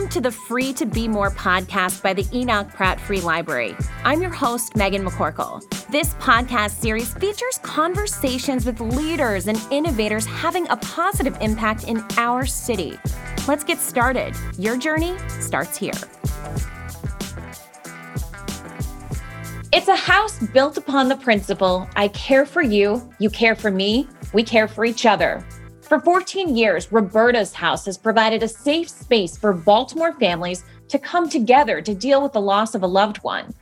Welcome to the Free to Be More podcast by the Enoch Pratt Free Library. I'm your host, Megan McCorkle. This podcast series features conversations with leaders and innovators having a positive impact in our city. Let's get started. Your journey starts here. It's a house built upon the principle I care for you, you care for me, we care for each other. For 14 years, Roberta's House has provided a safe space for Baltimore families to come together to deal with the loss of a loved one.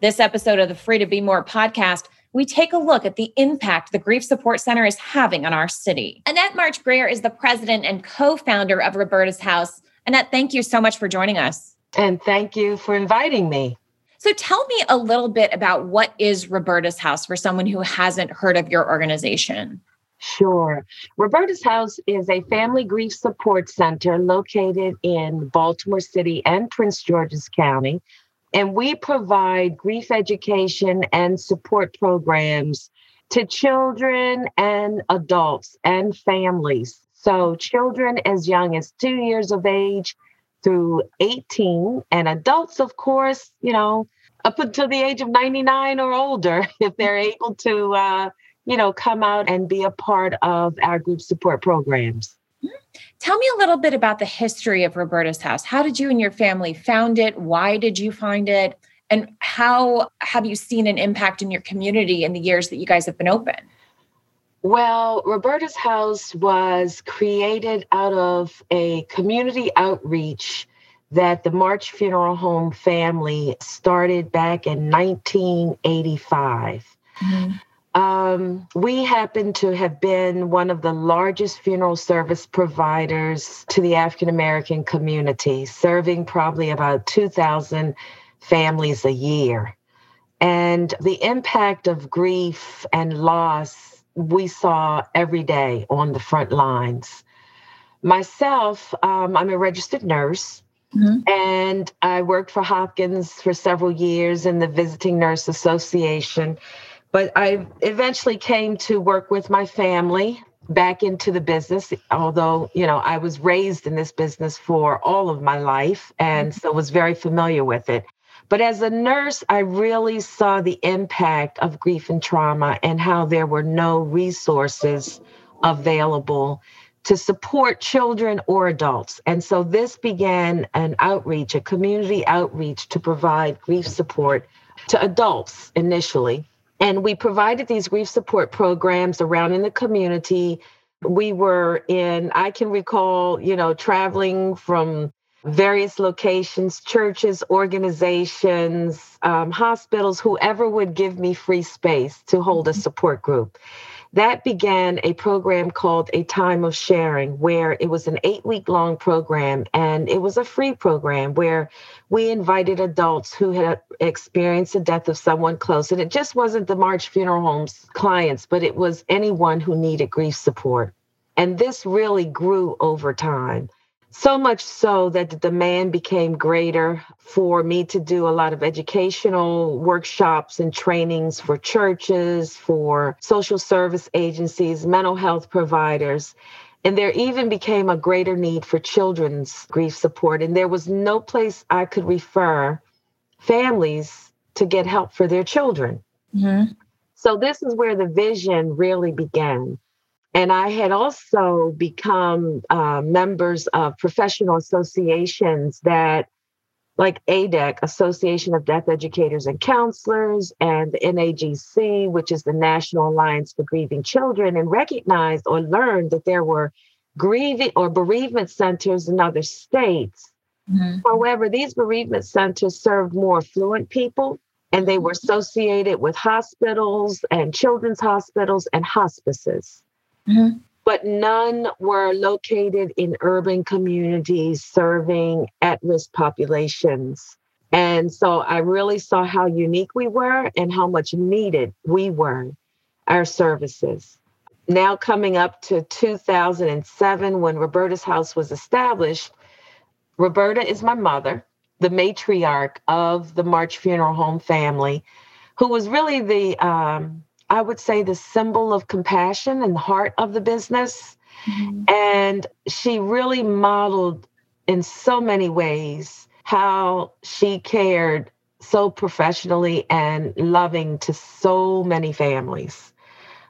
This episode of the Free to Be More podcast, we take a look at the impact the Grief Support Center is having on our city. Annette March Grier is the president and co founder of Roberta's House. Annette, thank you so much for joining us. And thank you for inviting me. So tell me a little bit about what is Roberta's House for someone who hasn't heard of your organization. Sure. Roberta's House is a family grief support center located in Baltimore City and Prince George's County. And we provide grief education and support programs to children and adults and families. So, children as young as two years of age through 18, and adults, of course, you know, up until the age of 99 or older, if they're able to uh, you know, come out and be a part of our group support programs. Tell me a little bit about the history of Roberta's House. How did you and your family found it? Why did you find it? And how have you seen an impact in your community in the years that you guys have been open? Well, Roberta's House was created out of a community outreach that the March Funeral Home family started back in 1985. Mm-hmm. Um, we happen to have been one of the largest funeral service providers to the African American community, serving probably about 2,000 families a year. And the impact of grief and loss we saw every day on the front lines. Myself, um, I'm a registered nurse. Mm-hmm. And I worked for Hopkins for several years in the Visiting Nurse Association but I eventually came to work with my family back into the business, although, you know, I was raised in this business for all of my life and so was very familiar with it. But as a nurse, I really saw the impact of grief and trauma and how there were no resources available to support children or adults. And so this began an outreach, a community outreach to provide grief support to adults initially and we provided these grief support programs around in the community. We were in, I can recall, you know, traveling from various locations, churches, organizations, um, hospitals, whoever would give me free space to hold a support group that began a program called A Time of Sharing, where it was an eight week long program and it was a free program where we invited adults who had experienced the death of someone close. And it just wasn't the March Funeral Homes clients, but it was anyone who needed grief support. And this really grew over time. So much so that the demand became greater for me to do a lot of educational workshops and trainings for churches, for social service agencies, mental health providers. And there even became a greater need for children's grief support. And there was no place I could refer families to get help for their children. Mm-hmm. So, this is where the vision really began. And I had also become uh, members of professional associations that, like ADEC, Association of Death Educators and Counselors, and the NAGC, which is the National Alliance for Grieving Children, and recognized or learned that there were grieving or bereavement centers in other states. Mm-hmm. However, these bereavement centers served more affluent people and they were associated with hospitals and children's hospitals and hospices. Mm-hmm. But none were located in urban communities serving at risk populations. And so I really saw how unique we were and how much needed we were, our services. Now, coming up to 2007, when Roberta's House was established, Roberta is my mother, the matriarch of the March Funeral Home family, who was really the um, I would say, the symbol of compassion and the heart of the business. Mm-hmm. And she really modeled in so many ways how she cared so professionally and loving to so many families.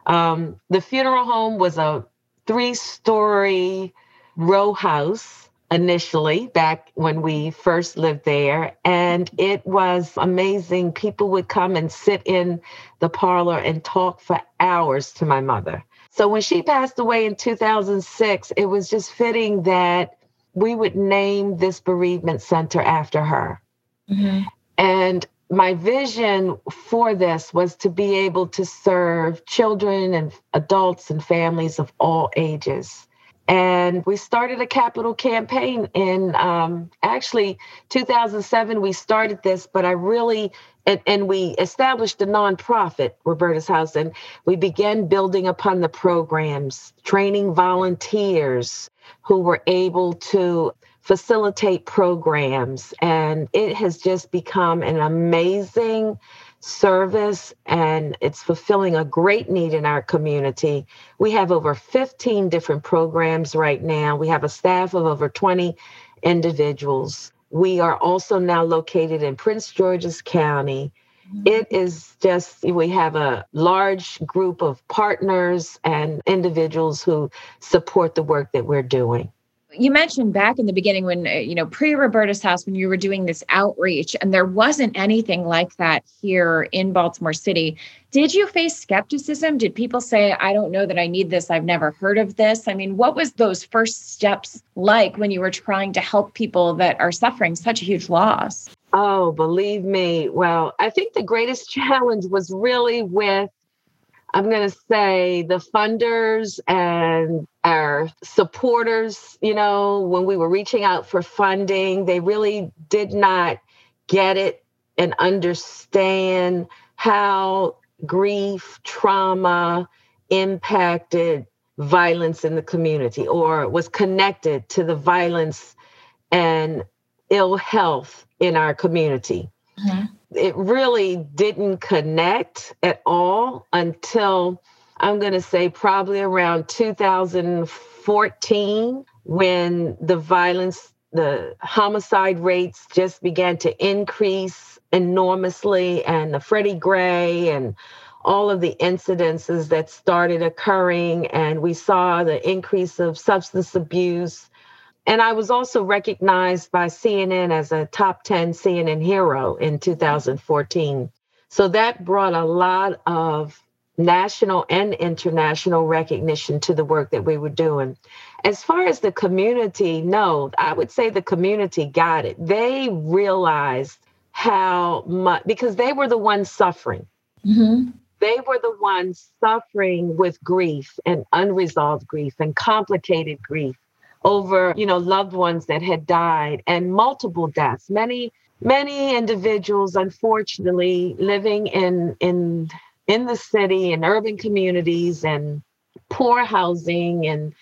Um, the funeral home was a three story row house initially back when we first lived there and it was amazing people would come and sit in the parlor and talk for hours to my mother so when she passed away in 2006 it was just fitting that we would name this bereavement center after her mm-hmm. and my vision for this was to be able to serve children and adults and families of all ages. And we started a capital campaign in um, actually 2007. We started this, but I really, and, and we established a nonprofit, Roberta's House, and we began building upon the programs, training volunteers who were able to facilitate programs. And it has just become an amazing service and it's fulfilling a great need in our community. We have over 15 different programs right now. We have a staff of over 20 individuals. We are also now located in Prince George's County. Mm-hmm. It is just, we have a large group of partners and individuals who support the work that we're doing you mentioned back in the beginning when uh, you know pre roberta's house when you were doing this outreach and there wasn't anything like that here in baltimore city did you face skepticism? Did people say i don't know that i need this. I've never heard of this? I mean what was those first steps like when you were trying to help people that are suffering such a huge loss? Oh believe me. Well i think the greatest challenge was really with I'm going to say the funders and our supporters, you know, when we were reaching out for funding, they really did not get it and understand how grief, trauma impacted violence in the community or was connected to the violence and ill health in our community. Mm-hmm it really didn't connect at all until I'm going to say probably around 2014 when the violence, the homicide rates just began to increase enormously, and the Freddie Gray and all of the incidences that started occurring, and we saw the increase of substance abuse and I was also recognized by CNN as a top 10 CNN hero in 2014. So that brought a lot of national and international recognition to the work that we were doing. As far as the community, no, I would say the community got it. They realized how much, because they were the ones suffering. Mm-hmm. They were the ones suffering with grief and unresolved grief and complicated grief over, you know, loved ones that had died and multiple deaths. Many, many individuals, unfortunately, living in in in the city in urban communities and poor housing and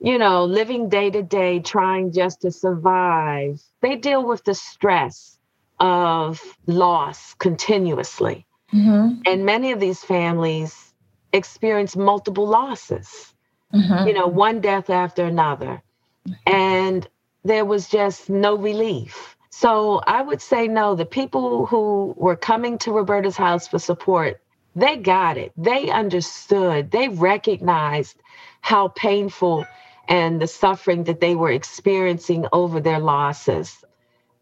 you know, living day to day, trying just to survive. They deal with the stress of loss continuously. Mm-hmm. And many of these families experience multiple losses, mm-hmm. you know, one death after another and there was just no relief. So I would say no, the people who were coming to Roberta's house for support, they got it. They understood. They recognized how painful and the suffering that they were experiencing over their losses.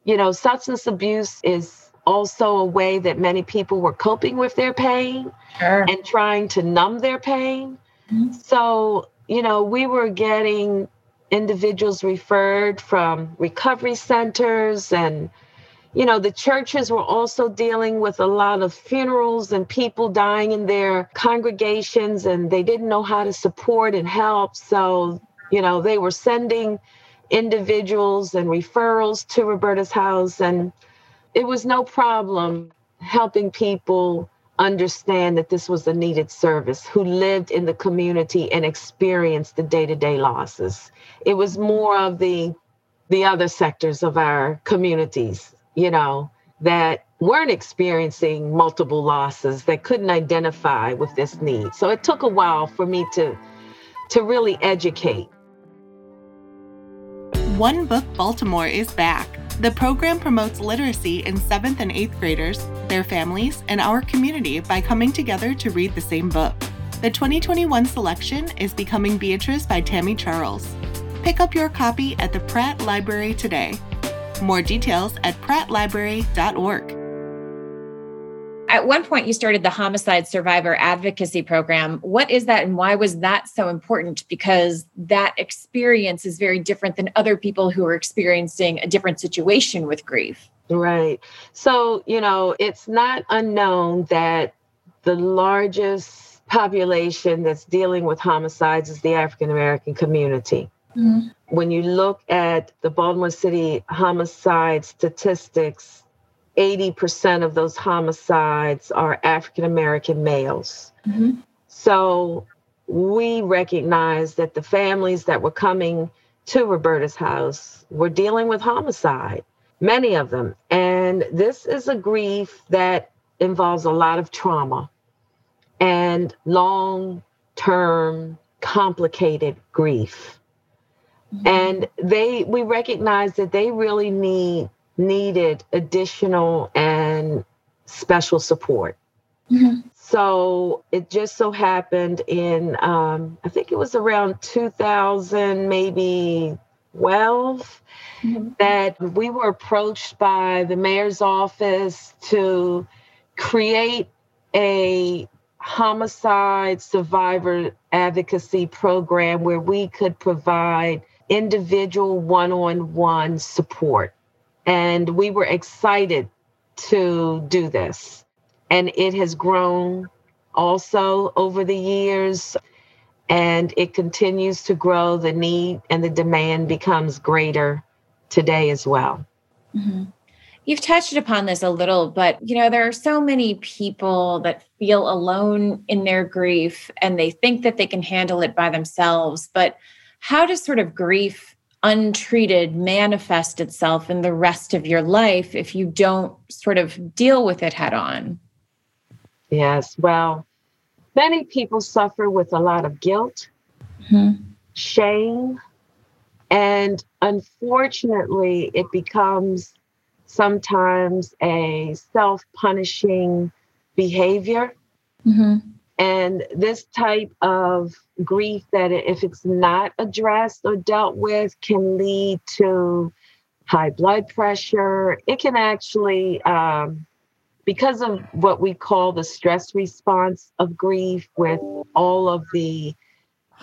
You know, substance abuse is also a way that many people were coping with their pain sure. and trying to numb their pain. Mm-hmm. So, you know, we were getting individuals referred from recovery centers and you know the churches were also dealing with a lot of funerals and people dying in their congregations and they didn't know how to support and help. So you know they were sending individuals and referrals to roberta's house and it was no problem helping people understand that this was a needed service, who lived in the community and experienced the day-to-day losses. It was more of the the other sectors of our communities, you know, that weren't experiencing multiple losses that couldn't identify with this need. So it took a while for me to to really educate One Book Baltimore is back. The program promotes literacy in 7th and 8th graders, their families, and our community by coming together to read the same book. The 2021 selection is Becoming Beatrice by Tami Charles. Pick up your copy at the Pratt Library today. More details at prattlibrary.org. At one point, you started the Homicide Survivor Advocacy Program. What is that, and why was that so important? Because that experience is very different than other people who are experiencing a different situation with grief. Right. So, you know, it's not unknown that the largest population that's dealing with homicides is the African American community. Mm-hmm. When you look at the Baltimore City homicide statistics, 80% of those homicides are African American males. Mm-hmm. So we recognize that the families that were coming to Roberta's house were dealing with homicide, many of them. And this is a grief that involves a lot of trauma and long term complicated grief. Mm-hmm. And they we recognize that they really need needed additional and special support. Mm-hmm. So it just so happened in um, I think it was around 2000, maybe 12, mm-hmm. that we were approached by the mayor's office to create a homicide survivor advocacy program where we could provide individual one on one support. And we were excited to do this. And it has grown also over the years and it continues to grow. The need and the demand becomes greater today as well. Mm-hmm. You've touched upon this a little, but you know, there are so many people that feel alone in their grief and they think that they can handle it by themselves. But how does sort of grief untreated manifest itself in the rest of your life if you don't sort of deal with it head on? Yes, well, many people suffer with a lot of guilt, mm-hmm. shame, and unfortunately, it becomes sometimes a self punishing behavior. Mm-hmm. And this type of grief, that if it's not addressed or dealt with, can lead to high blood pressure. It can actually, um, because of what we call the stress response of grief, with all of the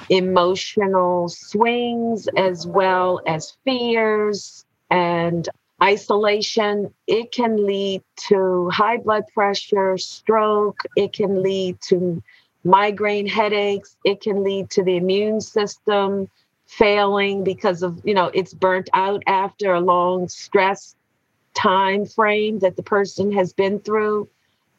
emotional swings as well as fears and isolation, it can lead to high blood pressure, stroke, it can lead to migraine headaches, it can lead to the immune system failing because of, you know, it's burnt out after a long stress time frame that the person has been through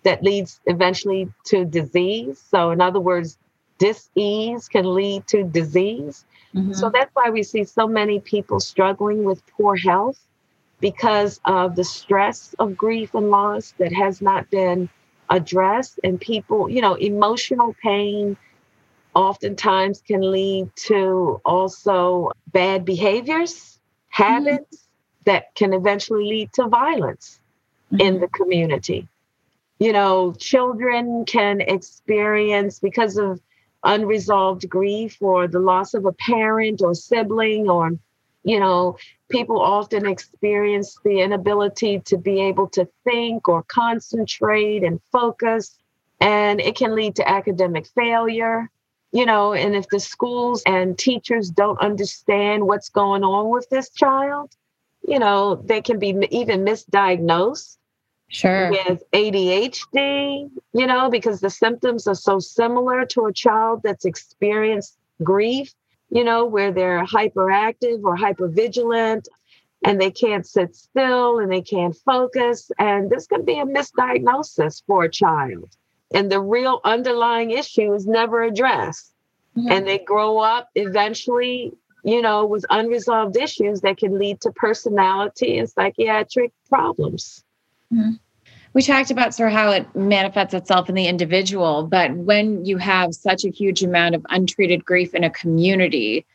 that leads eventually to disease. So, in other words, dis-ease can lead to disease. Mm-hmm. So that's why we see so many people struggling with poor health because of the stress of grief and loss that has not been addressed. And people, you know, emotional pain oftentimes can lead to also bad behaviors, habits mm-hmm. that can eventually lead to violence mm-hmm. in the community. You know, children can experience because of unresolved grief or the loss of a parent or sibling or you know, people often experience the inability to be able to think or concentrate and focus, and it can lead to academic failure. You know, and if the schools and teachers don't understand what's going on with this child, you know, they can be even misdiagnosed sure with ADHD, you know, because the symptoms are so similar to a child that's experienced grief you know, where they're hyperactive or hypervigilant and they can't sit still and they can't focus. And this can be a misdiagnosis for a child. And the real underlying issue is never addressed. Mm-hmm. And they grow up eventually, you know, with unresolved issues that can lead to personality and psychiatric problems. Mm-hmm we talked about sort of how it manifests itself in the individual, but when you have such a huge amount of untreated grief in a community,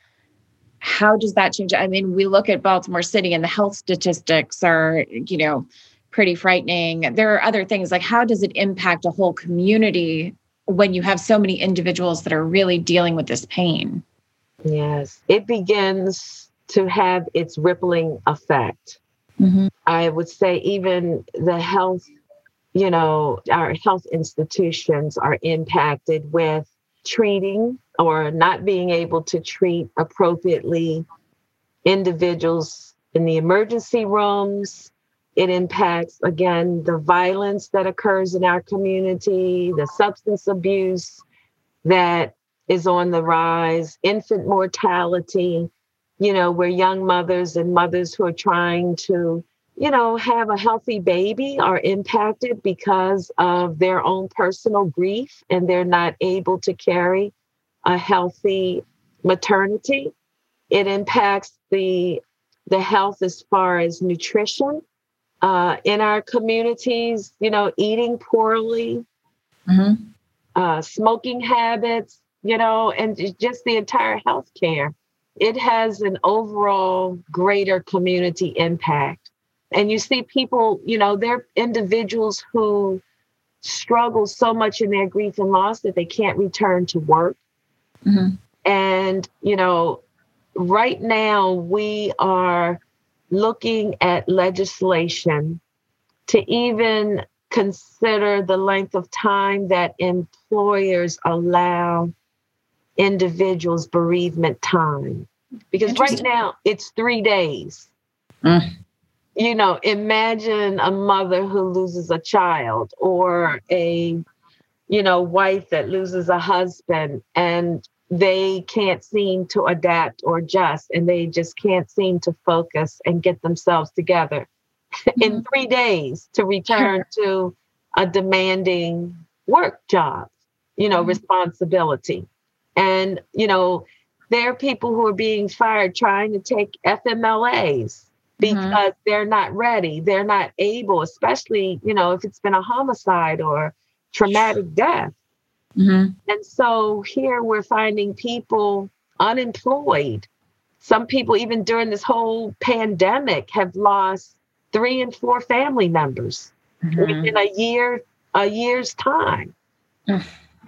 how does that change? I mean, we look at Baltimore City and the health statistics are, you know, pretty frightening. There are other things like how does it impact a whole community when you have so many individuals that are really dealing with this pain? Yes, it begins to have its rippling effect. Mm-hmm. I would say even the health, you know, our health institutions are impacted with treating or not being able to treat appropriately individuals in the emergency rooms. It impacts, again, the violence that occurs in our community, the substance abuse that is on the rise, infant mortality, you know, where young mothers and mothers who are trying to, you know, have a healthy baby are impacted because of their own personal grief and they're not able to carry a healthy maternity. It impacts the the health as far as nutrition uh, in our communities. You know, eating poorly, mm-hmm. uh, smoking habits. You know, and just the entire health care. It has an overall greater community impact. And you see people, you know, they're individuals who struggle so much in their grief and loss that they can't return to work. Mm-hmm. And, you know, right now we are looking at legislation to even consider the length of time that employers allow individuals bereavement time. Because right now it's three days. Mm you know, imagine a mother who loses a child or a, you know, wife that loses a husband and they can't seem to adapt or adjust and they just can't seem to focus and get themselves together mm-hmm. in three days to return to a demanding work job, you know, mm-hmm. responsibility. And, you know, there are people who are being fired trying to take FMLAs. Because mm-hmm. they're not ready. They're not able, especially, you know, if it's been a homicide or traumatic death. Mm-hmm. And so here we're finding people unemployed. Some people, even during this whole pandemic, have lost three and four family members mm-hmm. within a year, a year's time.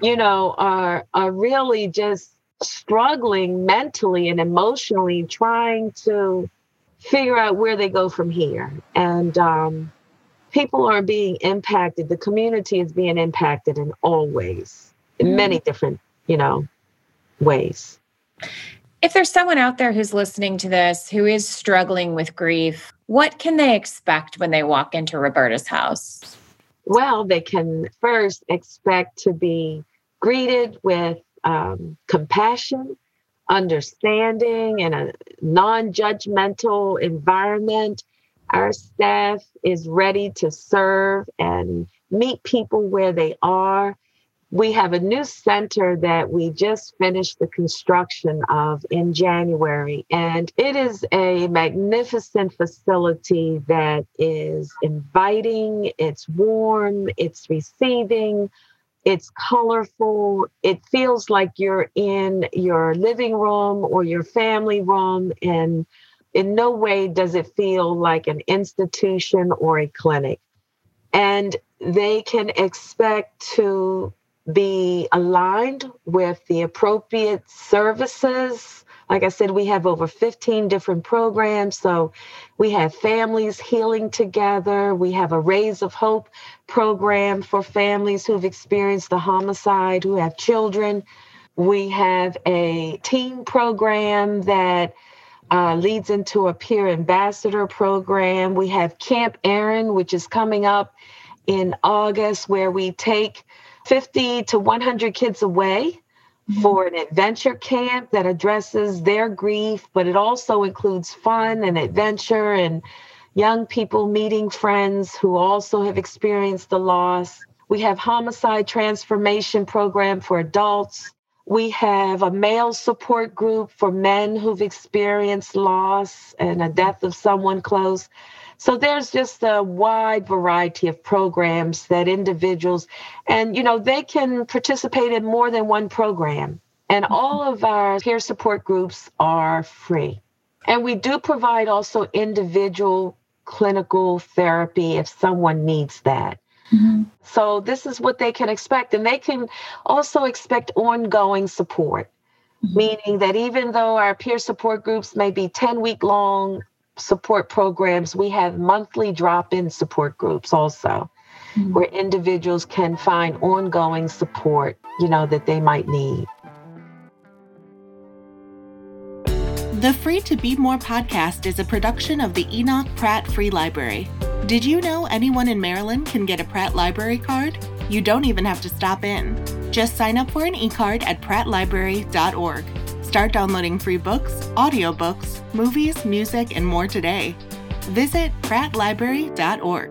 you know, are are really just struggling mentally and emotionally, trying to figure out where they go from here. And um, people are being impacted. The community is being impacted in all ways, in mm-hmm. many different, you know, ways. If there's someone out there who's listening to this who is struggling with grief, what can they expect when they walk into Roberta's house? Well, they can first expect to be greeted with um, compassion understanding and a non judgmental environment. Our staff is ready to serve and meet people where they are. We have a new center that we just finished the construction of in January, and it is a magnificent facility that is inviting, it's warm, it's receiving it's colorful. It feels like you're in your living room or your family room. And in no way does it feel like an institution or a clinic. And they can expect to be aligned with the appropriate services like I said, we have over 15 different programs. So we have families healing together. We have a Rays of Hope program for families who've experienced the homicide, who have children. We have a team program that uh, leads into a peer ambassador program. We have Camp Erin, which is coming up in August, where we take 50 to 100 kids away. For an adventure camp that addresses their grief, but it also includes fun and adventure and young people meeting friends who also have experienced the loss. We have homicide transformation program for adults. We have a male support group for men who've experienced loss and a death of someone close. So there's just a wide variety of programs that individuals, and you know, they can participate in more than one program. And all of our peer support groups are free. And we do provide also individual clinical therapy if someone needs that. Mm-hmm. So, this is what they can expect. And they can also expect ongoing support, mm-hmm. meaning that even though our peer support groups may be 10 week long support programs, we have monthly drop in support groups also, mm-hmm. where individuals can find ongoing support, you know, that they might need. The Free to Be More podcast is a production of the Enoch Pratt Free Library. Did you know anyone in Maryland can get a Pratt Library card? You don't even have to stop in. Just sign up for an e-card at prattlibrary.org. Start downloading free books, audiobooks, movies, music, and more today. Visit prattlibrary.org.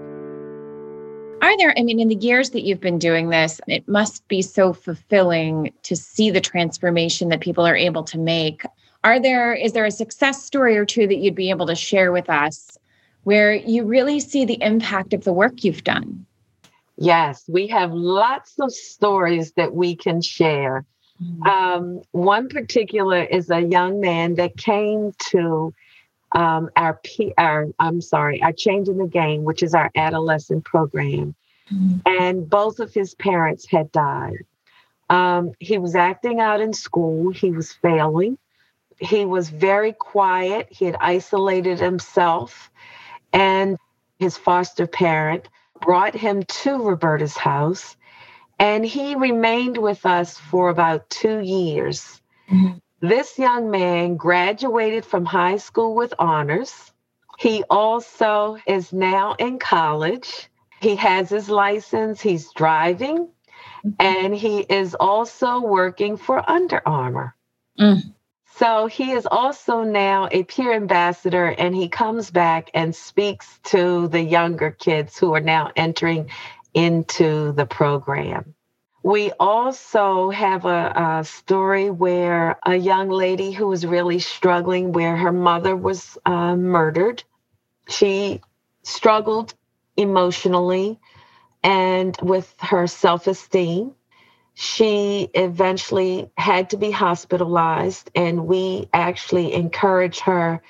Are there, I mean, in the years that you've been doing this, it must be so fulfilling to see the transformation that people are able to make. Are there, is there a success story or two that you'd be able to share with us where you really see the impact of the work you've done? Yes, we have lots of stories that we can share. Mm-hmm. Um, one particular is a young man that came to um, our, P, our, I'm sorry, our Changing the Game, which is our adolescent program, mm-hmm. and both of his parents had died. Um, he was acting out in school. He was failing he was very quiet. He had isolated himself, and his foster parent brought him to Roberta's house, and he remained with us for about two years. Mm-hmm. This young man graduated from high school with honors. He also is now in college. He has his license, he's driving, mm-hmm. and he is also working for Under Armour. Mm. So he is also now a peer ambassador, and he comes back and speaks to the younger kids who are now entering into the program. We also have a, a, story where a young lady who was really struggling, where her mother was uh, murdered. She struggled emotionally and with her self esteem she eventually had to be hospitalized, and we actually encouraged her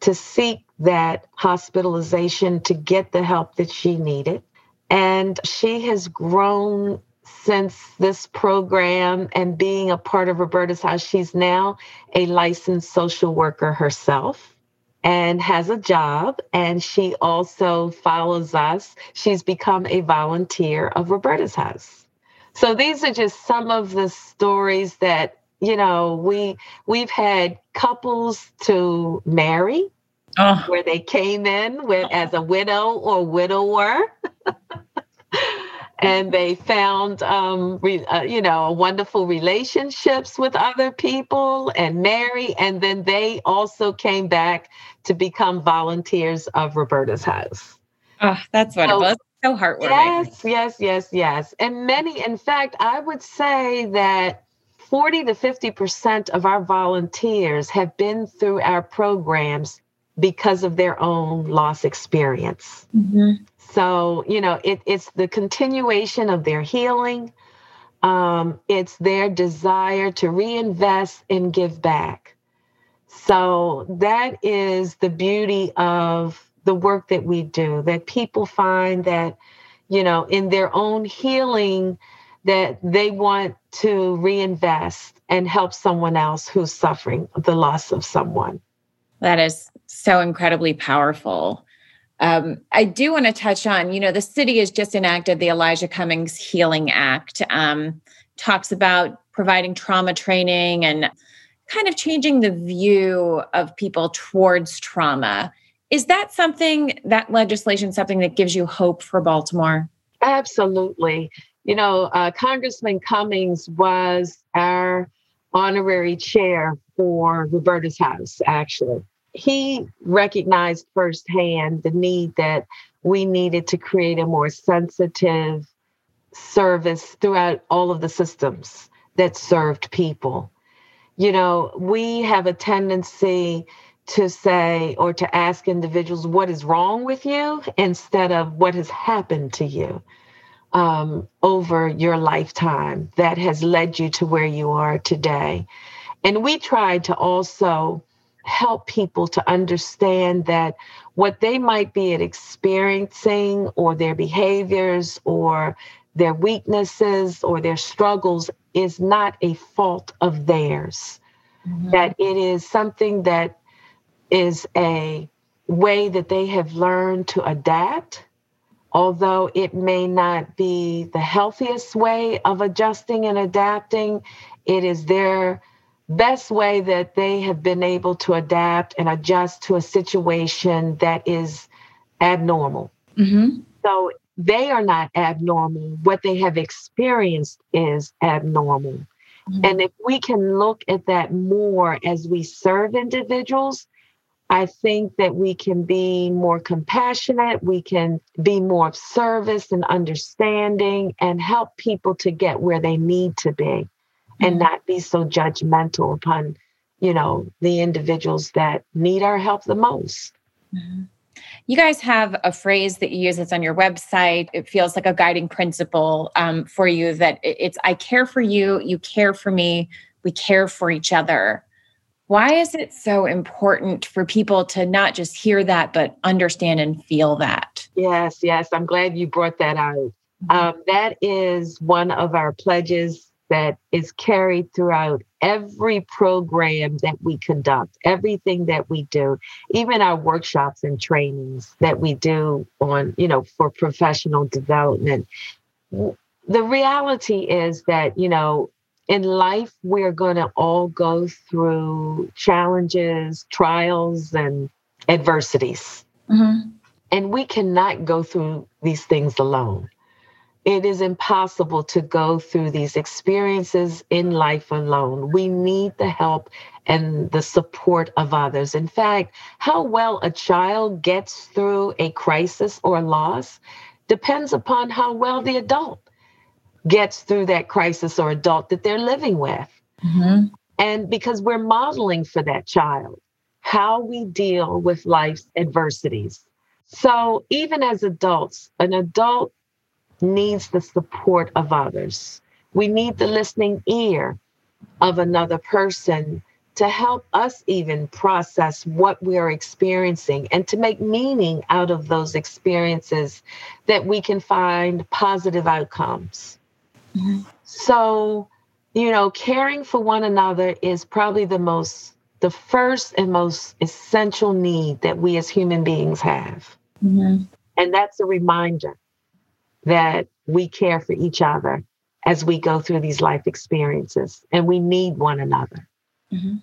to seek that hospitalization to get the help that she needed. And she has grown since this program and being a part of Roberta's House. She's now a licensed social worker herself and has a job. And she also follows us. She's become a volunteer of Roberta's House. So these are just some of the stories that you know we we've had couples to marry oh. where they came in with as a widow or widower. and they found um, re, uh, you know wonderful relationships with other people and marry and then they also came back to become volunteers of roberta's house oh that's wonderful so, so heartwarming. Yes, yes, yes, yes. And many, in fact, I would say that 40 to 50% of our volunteers have been through our programs because of their own loss experience. Mm-hmm. So, you know, it, it's the continuation of their healing. Um, it's their desire to reinvest and give back. So that is the beauty of the work that we do, that people find that, you know, in their own healing, that they want to reinvest and help someone else who's suffering the loss of someone. That is so incredibly powerful. Um, I do want to touch on, you know, the city has just enacted the Elijah Cummings Healing Act, um, talks about providing trauma training and kind of changing the view of people towards trauma. Is that something, that legislation, something that gives you hope for Baltimore? Absolutely. You know, uh, Congressman Cummings was our honorary chair for Roberta's House, actually. He recognized firsthand the need that we needed to create a more sensitive service throughout all of the systems that served people. You know, we have a tendency to say or to ask individuals what is wrong with you instead of what has happened to you. um, over your lifetime that has led you to where you are today. And we try to also help people to understand that what they might be experiencing or their behaviors or their weaknesses or their struggles is not a fault of theirs, mm-hmm. that it is something that is a way that they have learned to adapt. Although it may not be the healthiest way of adjusting and adapting, it is their best way that they have been able to adapt and adjust to a situation that is abnormal. Mm-hmm. So they are not abnormal. What they have experienced is abnormal. Mm-hmm. And if we can look at that more as we serve individuals, I think that we can be more compassionate, we can be more of service and understanding and help people to get where they need to be. And not be so judgmental upon, you know, the individuals that need our help the most. Mm-hmm. You guys have a phrase that you use that's on your website. It feels like a guiding principle um, for you that it's I care for you, you care for me, we care for each other. Why is it so important for people to not just hear that, but understand and feel that? Yes, yes. I'm glad you brought that out. Mm-hmm. Um, that is one of our pledges that is carried throughout every program that we conduct, everything that we do, even our workshops and trainings that we do on, you know, for professional development. The reality is that, you know, in life, we're going to all go through challenges, trials, and adversities. Mm-hmm. And we cannot go through these things alone it is impossible to go through these experiences in life alone. We need the help and the support of others. In fact, how well a child gets through a crisis or loss depends upon how well the adult gets through that crisis or adult that they're living with. Mm-hmm. And because we're modeling for that child how we deal with life's adversities. So, even as adults, an adult needs the support of others. We need the listening ear of another person to help us even process what we are experiencing and to make meaning out of those experiences that we can find positive outcomes. Mm-hmm. So, you know, caring for one another is probably the most, the first and most essential need that we as human beings have. Mm-hmm. And that's a reminder that we care for each other as we go through these life experiences and we need one another. Mm-hmm.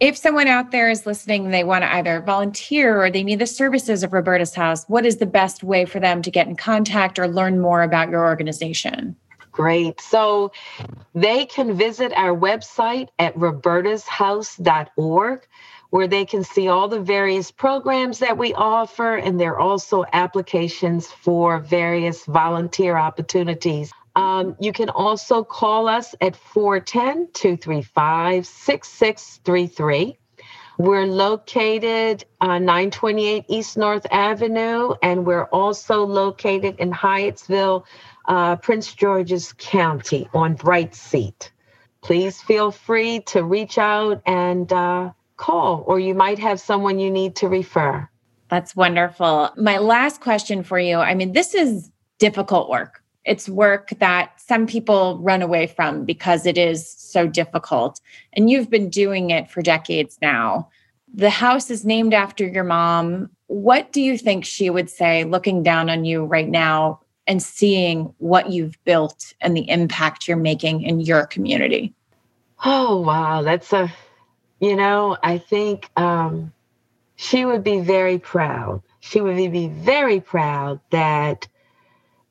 If someone out there is listening, they want to either volunteer or they need the services of Roberta's House, what is the best way for them to get in contact or learn more about your organization? Great. So they can visit our website at robertashouse.org where they can see all the various programs that we offer. And there are also applications for various volunteer opportunities. Um, you can also call us at 410 235 6633. We're located on 928 East North Avenue, and we're also located in Hyattsville, uh, Prince George's County on Brightseat. Please feel free to reach out and uh, call, or you might have someone you need to refer. That's wonderful. My last question for you I mean, this is difficult work. It's work that some people run away from because it is so difficult. And you've been doing it for decades now. The house is named after your mom. What do you think she would say looking down on you right now and seeing what you've built and the impact you're making in your community? Oh, wow. That's a you know, I think um, she would be very proud. She would be very proud that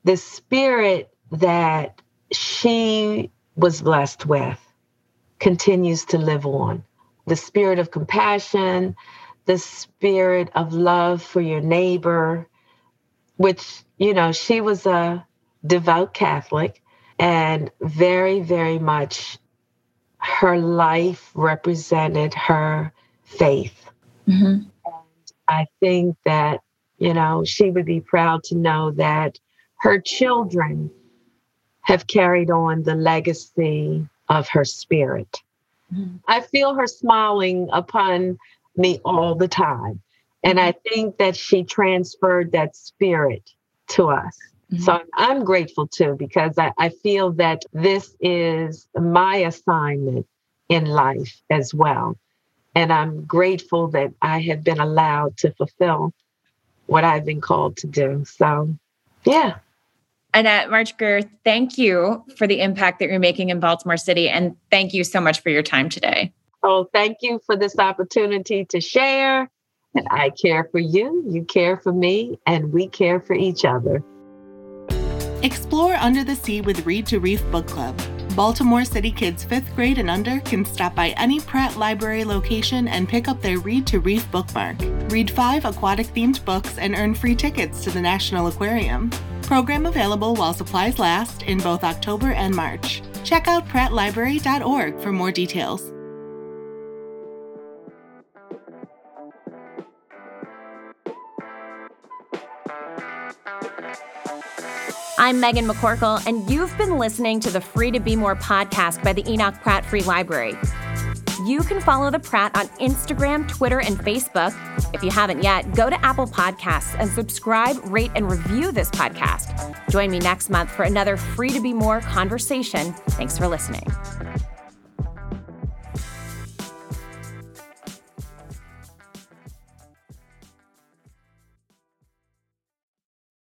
the spirit that she was blessed with continues to live on. The spirit of compassion, the spirit of love for your neighbor, which, you know, she was a devout Catholic and very, very much her life represented her faith. Mm-hmm. And I think that, you know, she would be proud to know that her children have carried on the legacy of her spirit. Mm-hmm. I feel her smiling upon me all the time. And I mm-hmm. think that she transferred that spirit to us. Mm-hmm. So I'm grateful too, because I, I feel that this is my assignment in life as well. And I'm grateful that I have been allowed to fulfill what I've been called to do. So, yeah. Annette March Grier, thank you for the impact that you're making in Baltimore City. And thank you so much for your time today. Oh, thank you for this opportunity to share. And I care for you, you care for me, and we care for each other. Explore Under the Sea with Read to Reef Book Club. Baltimore City kids 5th grade and under can stop by any Pratt Library location and pick up their Read to Reef bookmark. Read five aquatic themed books and earn free tickets to the National Aquarium. Program available while supplies last in both October and March. Check out prattlibrary.org for more details. I'm Megan McCorkle, and you've been listening to the Free to Be More podcast by the Enoch Pratt Free Library. You can follow the Pratt on Instagram, Twitter, and Facebook. If you haven't yet, go to Apple Podcasts and subscribe, rate, and review this podcast. Join me next month for another Free to Be More conversation. Thanks for listening.